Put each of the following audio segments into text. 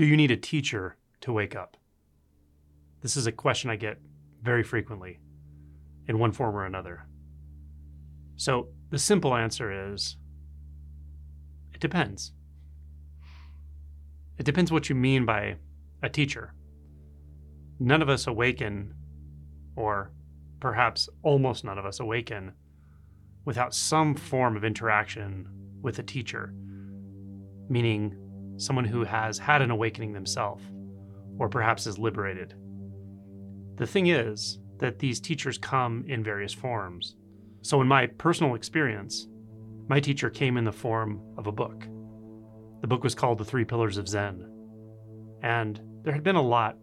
Do you need a teacher to wake up? This is a question I get very frequently in one form or another. So the simple answer is it depends. It depends what you mean by a teacher. None of us awaken, or perhaps almost none of us awaken, without some form of interaction with a teacher, meaning someone who has had an awakening themselves, or perhaps is liberated. The thing is that these teachers come in various forms. So, in my personal experience, my teacher came in the form of a book. The book was called The Three Pillars of Zen. And there had been a lot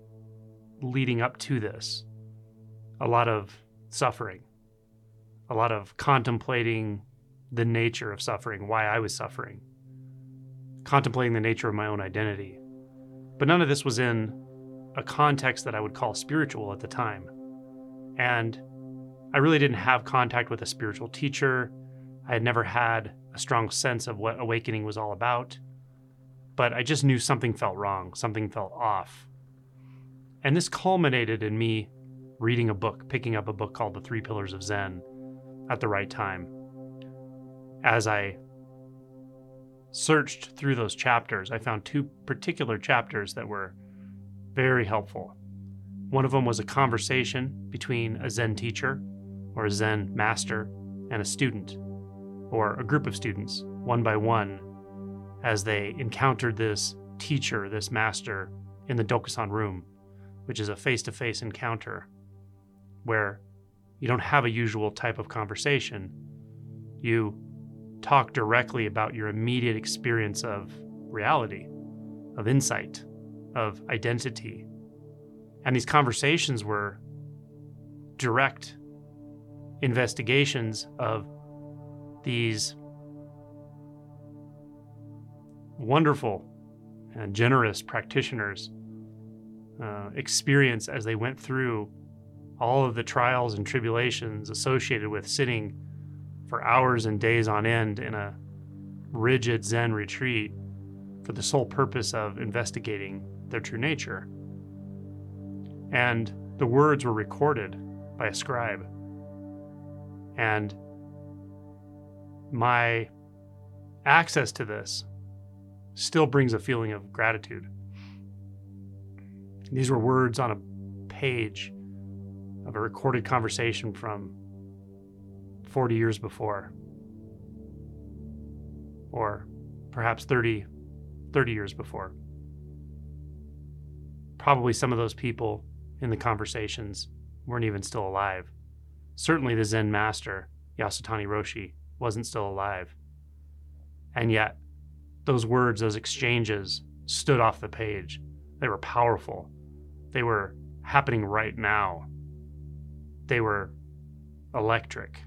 leading up to this a lot of suffering, a lot of contemplating the nature of suffering, why I was suffering, contemplating the nature of my own identity. But none of this was in a context that I would call spiritual at the time. And I really didn't have contact with a spiritual teacher. I had never had a strong sense of what awakening was all about. But I just knew something felt wrong, something felt off. And this culminated in me reading a book, picking up a book called The Three Pillars of Zen at the right time. As I searched through those chapters, I found two particular chapters that were very helpful. One of them was a conversation between a Zen teacher or a Zen master and a student, or a group of students, one by one, as they encountered this teacher, this master, in the Dokusan room, which is a face to face encounter where you don't have a usual type of conversation. You talk directly about your immediate experience of reality, of insight, of identity. And these conversations were direct investigations of these wonderful and generous practitioners' uh, experience as they went through all of the trials and tribulations associated with sitting for hours and days on end in a rigid Zen retreat for the sole purpose of investigating their true nature. And the words were recorded by a scribe. And my access to this still brings a feeling of gratitude. These were words on a page of a recorded conversation from 40 years before, or perhaps 30, 30 years before. Probably some of those people in the conversations weren't even still alive. Certainly, the Zen master, Yasutani Roshi, wasn't still alive. And yet, those words, those exchanges stood off the page. They were powerful. They were happening right now they were electric.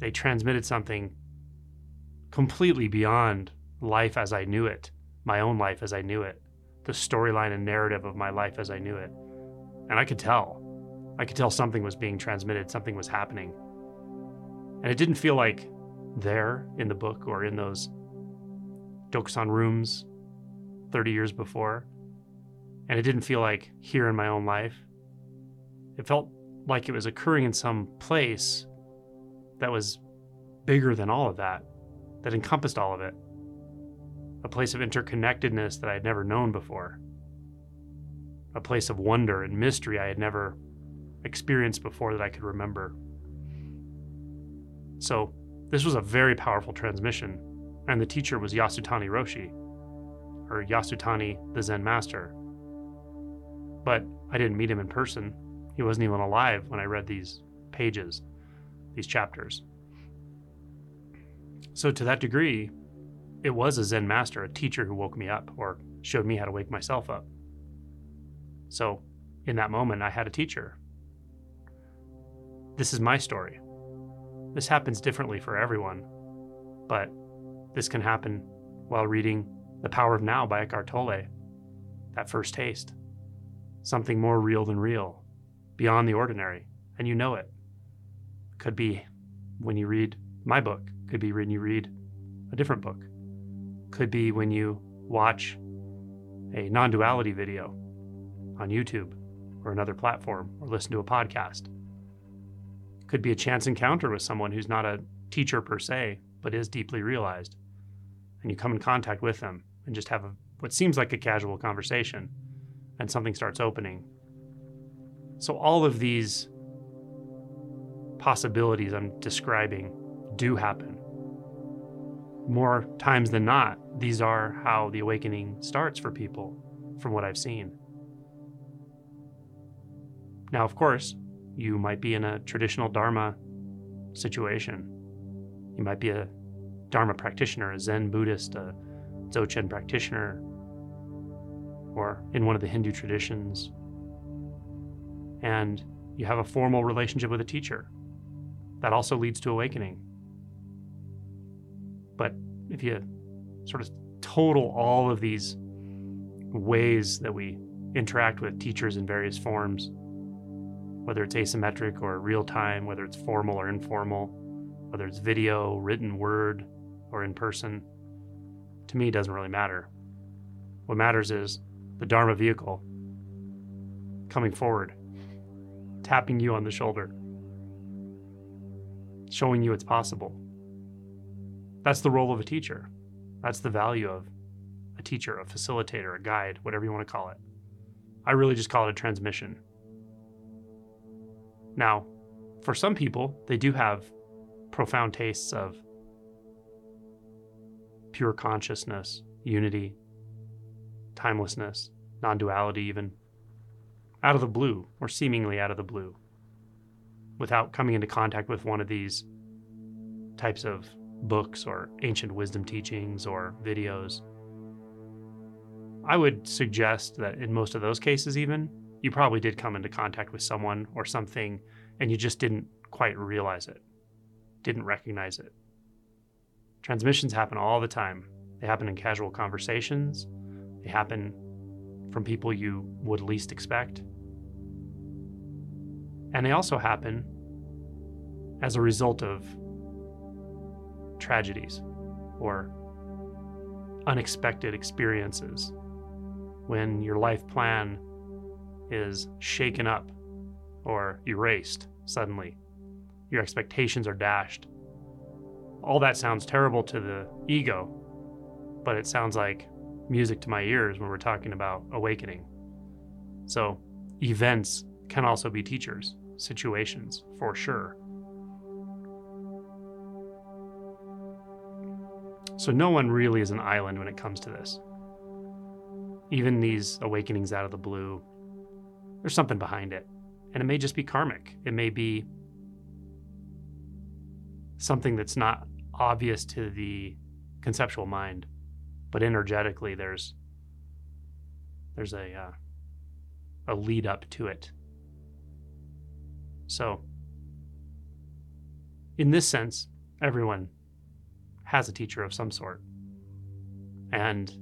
They transmitted something completely beyond life as I knew it, my own life as I knew it, the storyline and narrative of my life as I knew it. And I could tell. I could tell something was being transmitted, something was happening. And it didn't feel like there in the book or in those Dokusan rooms 30 years before. And it didn't feel like here in my own life. It felt like it was occurring in some place that was bigger than all of that, that encompassed all of it. A place of interconnectedness that I had never known before. A place of wonder and mystery I had never experienced before that I could remember. So, this was a very powerful transmission, and the teacher was Yasutani Roshi, or Yasutani the Zen master. But I didn't meet him in person. He wasn't even alive when I read these pages, these chapters. So, to that degree, it was a Zen master, a teacher who woke me up or showed me how to wake myself up. So, in that moment, I had a teacher. This is my story. This happens differently for everyone, but this can happen while reading The Power of Now by Eckhart Tolle. That first taste. Something more real than real, beyond the ordinary, and you know it. Could be when you read my book, could be when you read a different book, could be when you watch a non duality video on YouTube or another platform or listen to a podcast. Could be a chance encounter with someone who's not a teacher per se, but is deeply realized. And you come in contact with them and just have a, what seems like a casual conversation, and something starts opening. So, all of these possibilities I'm describing do happen. More times than not, these are how the awakening starts for people, from what I've seen. Now, of course, you might be in a traditional Dharma situation. You might be a Dharma practitioner, a Zen Buddhist, a Dzogchen practitioner, or in one of the Hindu traditions. And you have a formal relationship with a teacher. That also leads to awakening. But if you sort of total all of these ways that we interact with teachers in various forms, whether it's asymmetric or real time, whether it's formal or informal, whether it's video, written word, or in person, to me doesn't really matter. What matters is the Dharma vehicle coming forward, tapping you on the shoulder, showing you it's possible. That's the role of a teacher. That's the value of a teacher, a facilitator, a guide, whatever you want to call it. I really just call it a transmission. Now, for some people, they do have profound tastes of pure consciousness, unity, timelessness, non duality, even out of the blue or seemingly out of the blue without coming into contact with one of these types of books or ancient wisdom teachings or videos. I would suggest that in most of those cases, even, you probably did come into contact with someone or something and you just didn't quite realize it, didn't recognize it. Transmissions happen all the time. They happen in casual conversations, they happen from people you would least expect. And they also happen as a result of tragedies or unexpected experiences when your life plan is shaken up or erased suddenly. Your expectations are dashed. All that sounds terrible to the ego, but it sounds like music to my ears when we're talking about awakening. So, events can also be teachers, situations, for sure. So, no one really is an island when it comes to this. Even these awakenings out of the blue, there's something behind it. And it may just be karmic. It may be something that's not obvious to the conceptual mind but energetically there's there's a uh, a lead up to it. So, in this sense, everyone has a teacher of some sort, and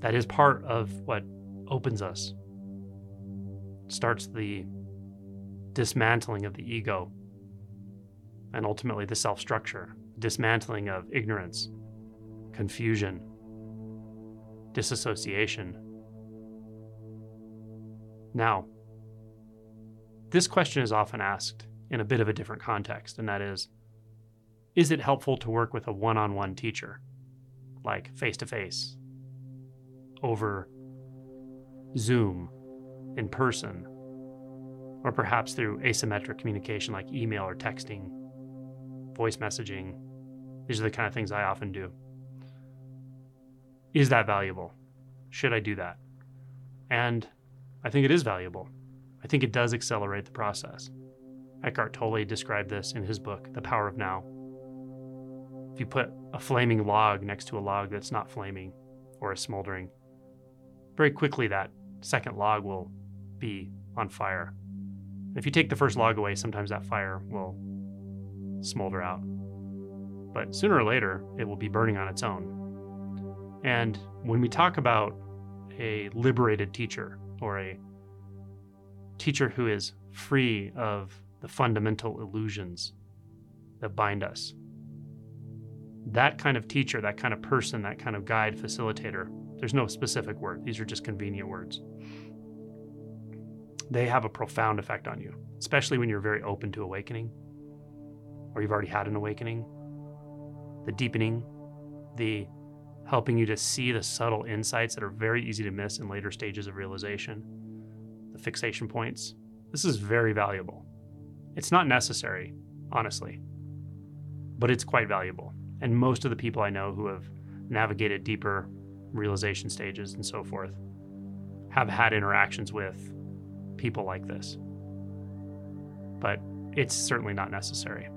that is part of what opens us, starts the dismantling of the ego, and ultimately the self structure, dismantling of ignorance, confusion, disassociation. Now, this question is often asked in a bit of a different context, and that is Is it helpful to work with a one on one teacher, like face to face, over Zoom, in person, or perhaps through asymmetric communication like email or texting, voice messaging? These are the kind of things I often do. Is that valuable? Should I do that? And I think it is valuable. I think it does accelerate the process. Eckhart Tolle described this in his book, The Power of Now. If you put a flaming log next to a log that's not flaming or is smoldering, very quickly that second log will be on fire. If you take the first log away, sometimes that fire will smolder out. But sooner or later, it will be burning on its own. And when we talk about a liberated teacher or a teacher who is free of the fundamental illusions that bind us, that kind of teacher, that kind of person, that kind of guide, facilitator There's no specific word, these are just convenient words. They have a profound effect on you, especially when you're very open to awakening or you've already had an awakening. The deepening, the helping you to see the subtle insights that are very easy to miss in later stages of realization, the fixation points. This is very valuable. It's not necessary, honestly, but it's quite valuable. And most of the people I know who have navigated deeper realization stages and so forth have had interactions with people like this. But it's certainly not necessary.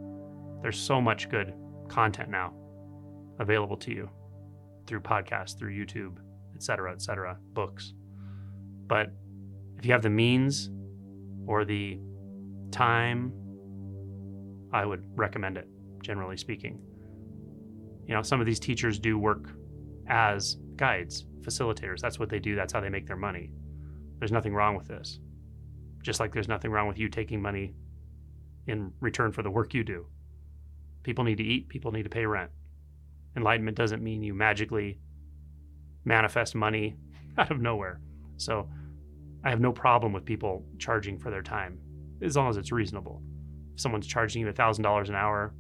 There's so much good content now available to you through podcasts, through YouTube, et cetera, et cetera, books. But if you have the means or the time, I would recommend it, generally speaking. You know, some of these teachers do work as guides, facilitators. That's what they do, that's how they make their money. There's nothing wrong with this. Just like there's nothing wrong with you taking money in return for the work you do. People need to eat, people need to pay rent. Enlightenment doesn't mean you magically manifest money out of nowhere. So I have no problem with people charging for their time as long as it's reasonable. If someone's charging you $1,000 an hour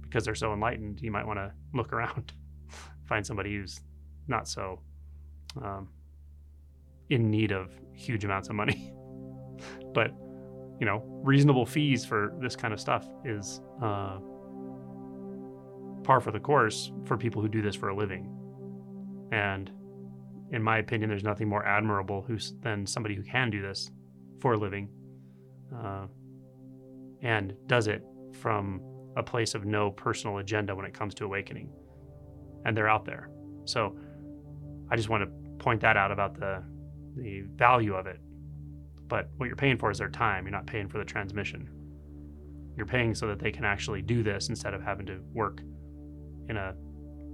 because they're so enlightened, you might want to look around, find somebody who's not so um, in need of huge amounts of money. but, you know, reasonable fees for this kind of stuff is uh, par for the course for people who do this for a living. And in my opinion, there's nothing more admirable who's, than somebody who can do this for a living uh, and does it from a place of no personal agenda when it comes to awakening. And they're out there. So I just want to point that out about the, the value of it. But what you're paying for is their time. You're not paying for the transmission. You're paying so that they can actually do this instead of having to work in a,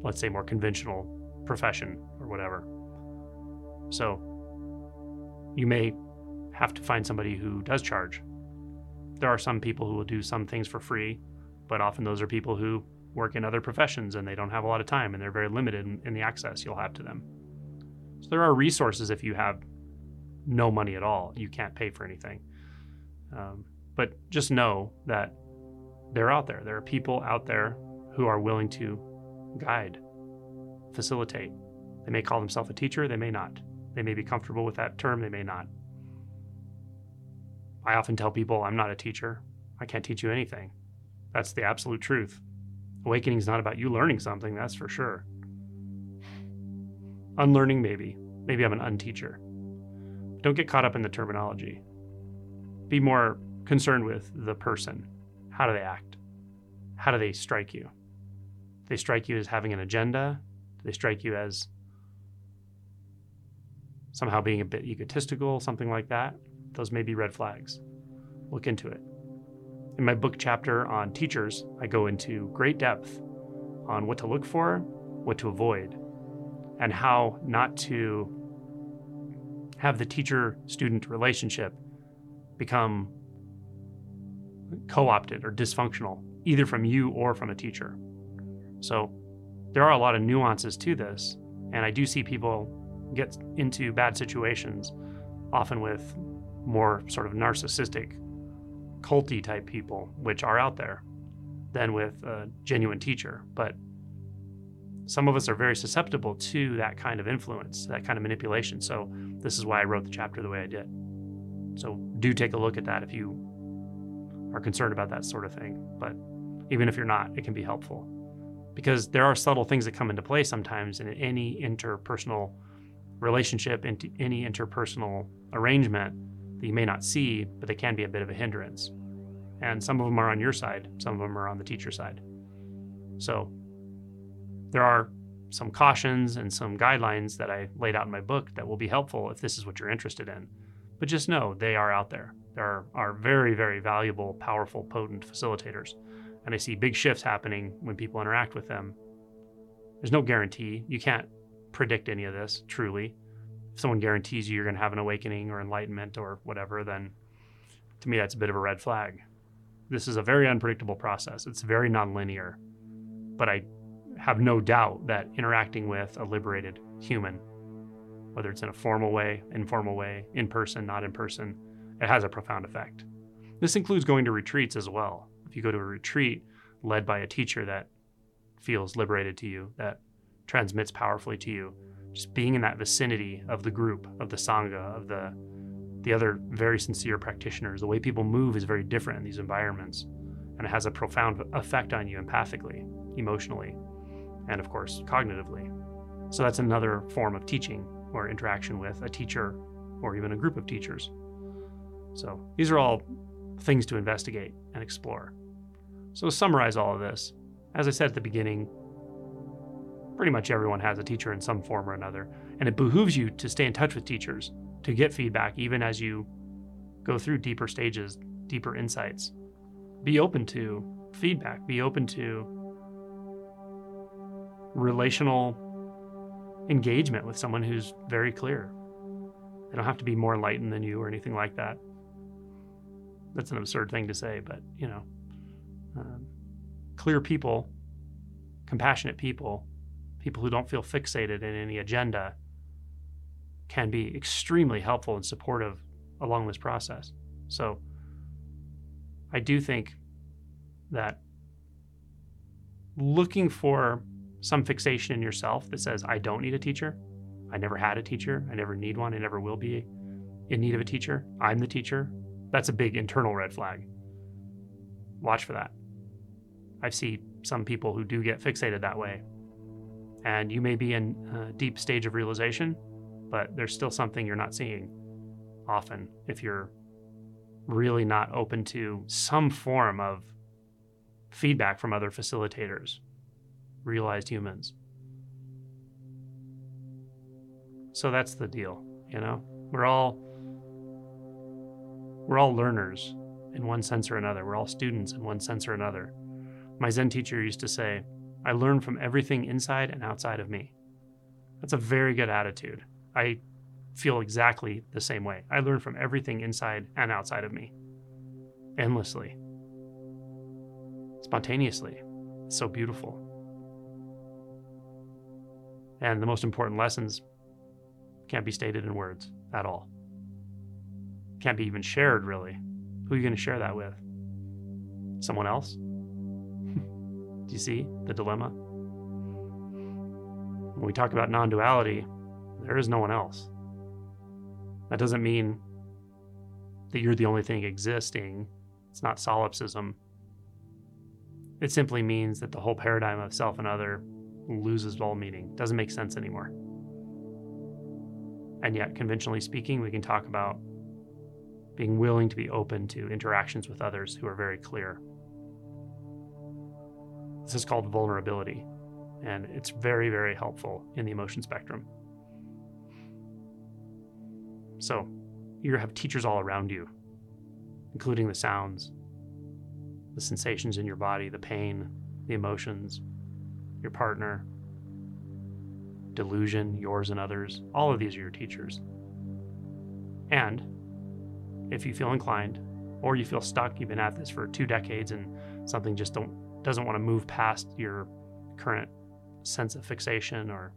let's say, more conventional profession or whatever. So you may have to find somebody who does charge. There are some people who will do some things for free, but often those are people who work in other professions and they don't have a lot of time and they're very limited in, in the access you'll have to them. So there are resources if you have no money at all, you can't pay for anything. Um, but just know that they're out there. There are people out there who are willing to guide, facilitate. They may call themselves a teacher, they may not. They may be comfortable with that term, they may not. I often tell people I'm not a teacher. I can't teach you anything. That's the absolute truth. Awakening is not about you learning something, that's for sure. Unlearning, maybe. Maybe I'm an unteacher. Don't get caught up in the terminology. Be more concerned with the person. How do they act? How do they strike you? Do they strike you as having an agenda? Do they strike you as somehow being a bit egotistical, something like that? Those may be red flags. Look into it. In my book chapter on teachers, I go into great depth on what to look for, what to avoid, and how not to have the teacher student relationship become co opted or dysfunctional, either from you or from a teacher. So there are a lot of nuances to this. And I do see people get into bad situations, often with more sort of narcissistic, culty type people, which are out there, than with a genuine teacher. But some of us are very susceptible to that kind of influence, that kind of manipulation. So this is why I wrote the chapter the way I did. So do take a look at that if you are concerned about that sort of thing. But even if you're not, it can be helpful because there are subtle things that come into play sometimes in any interpersonal relationship, in any interpersonal arrangement that you may not see, but they can be a bit of a hindrance. And some of them are on your side, some of them are on the teacher side. So there are some cautions and some guidelines that I laid out in my book that will be helpful if this is what you're interested in. But just know they are out there. There are very, very valuable, powerful, potent facilitators and I see big shifts happening when people interact with them. There's no guarantee. You can't predict any of this truly. If someone guarantees you you're going to have an awakening or enlightenment or whatever, then to me that's a bit of a red flag. This is a very unpredictable process. It's very nonlinear. But I have no doubt that interacting with a liberated human whether it's in a formal way, informal way, in person, not in person, it has a profound effect. This includes going to retreats as well. If you go to a retreat led by a teacher that feels liberated to you, that transmits powerfully to you, just being in that vicinity of the group, of the Sangha, of the the other very sincere practitioners, the way people move is very different in these environments. And it has a profound effect on you empathically, emotionally, and of course, cognitively. So that's another form of teaching or interaction with a teacher or even a group of teachers. So these are all things to investigate and explore. So, to summarize all of this, as I said at the beginning, pretty much everyone has a teacher in some form or another, and it behooves you to stay in touch with teachers to get feedback even as you go through deeper stages, deeper insights. Be open to feedback, be open to relational engagement with someone who's very clear. They don't have to be more enlightened than you or anything like that. That's an absurd thing to say, but you know, um, clear people, compassionate people, people who don't feel fixated in any agenda can be extremely helpful and supportive along this process. So I do think that looking for some fixation in yourself that says, I don't need a teacher, I never had a teacher, I never need one, I never will be in need of a teacher, I'm the teacher, that's a big internal red flag. Watch for that. I see some people who do get fixated that way. And you may be in a deep stage of realization, but there's still something you're not seeing often if you're really not open to some form of feedback from other facilitators, realized humans. So that's the deal, you know? We're all we're all learners in one sense or another. We're all students in one sense or another. My Zen teacher used to say, I learn from everything inside and outside of me. That's a very good attitude. I feel exactly the same way. I learn from everything inside and outside of me, endlessly, spontaneously. It's so beautiful. And the most important lessons can't be stated in words at all. Can't be even shared, really. Who are you going to share that with? Someone else? Do you see the dilemma? When we talk about non duality, there is no one else. That doesn't mean that you're the only thing existing. It's not solipsism. It simply means that the whole paradigm of self and other loses all meaning, doesn't make sense anymore. And yet, conventionally speaking, we can talk about being willing to be open to interactions with others who are very clear. This is called vulnerability, and it's very, very helpful in the emotion spectrum. So, you have teachers all around you, including the sounds, the sensations in your body, the pain, the emotions, your partner, delusion, yours and others. All of these are your teachers. And if you feel inclined, or you feel stuck, you've been at this for two decades and something just don't doesn't want to move past your current sense of fixation or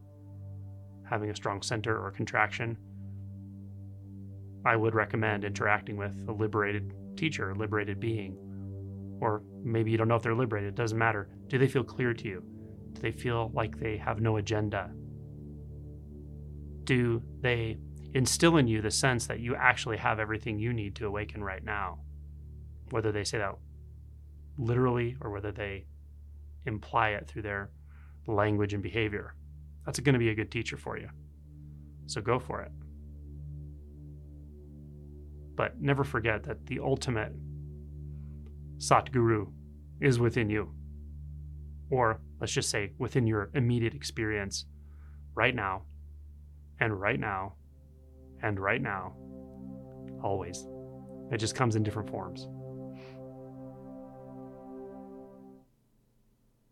having a strong center or contraction, I would recommend interacting with a liberated teacher, a liberated being. Or maybe you don't know if they're liberated, it doesn't matter. Do they feel clear to you? Do they feel like they have no agenda? Do they instill in you the sense that you actually have everything you need to awaken right now? Whether they say that literally or whether they imply it through their language and behavior. That's going to be a good teacher for you. So go for it. But never forget that the ultimate Satguru is within you. Or let's just say within your immediate experience right now, and right now, and right now, always. It just comes in different forms.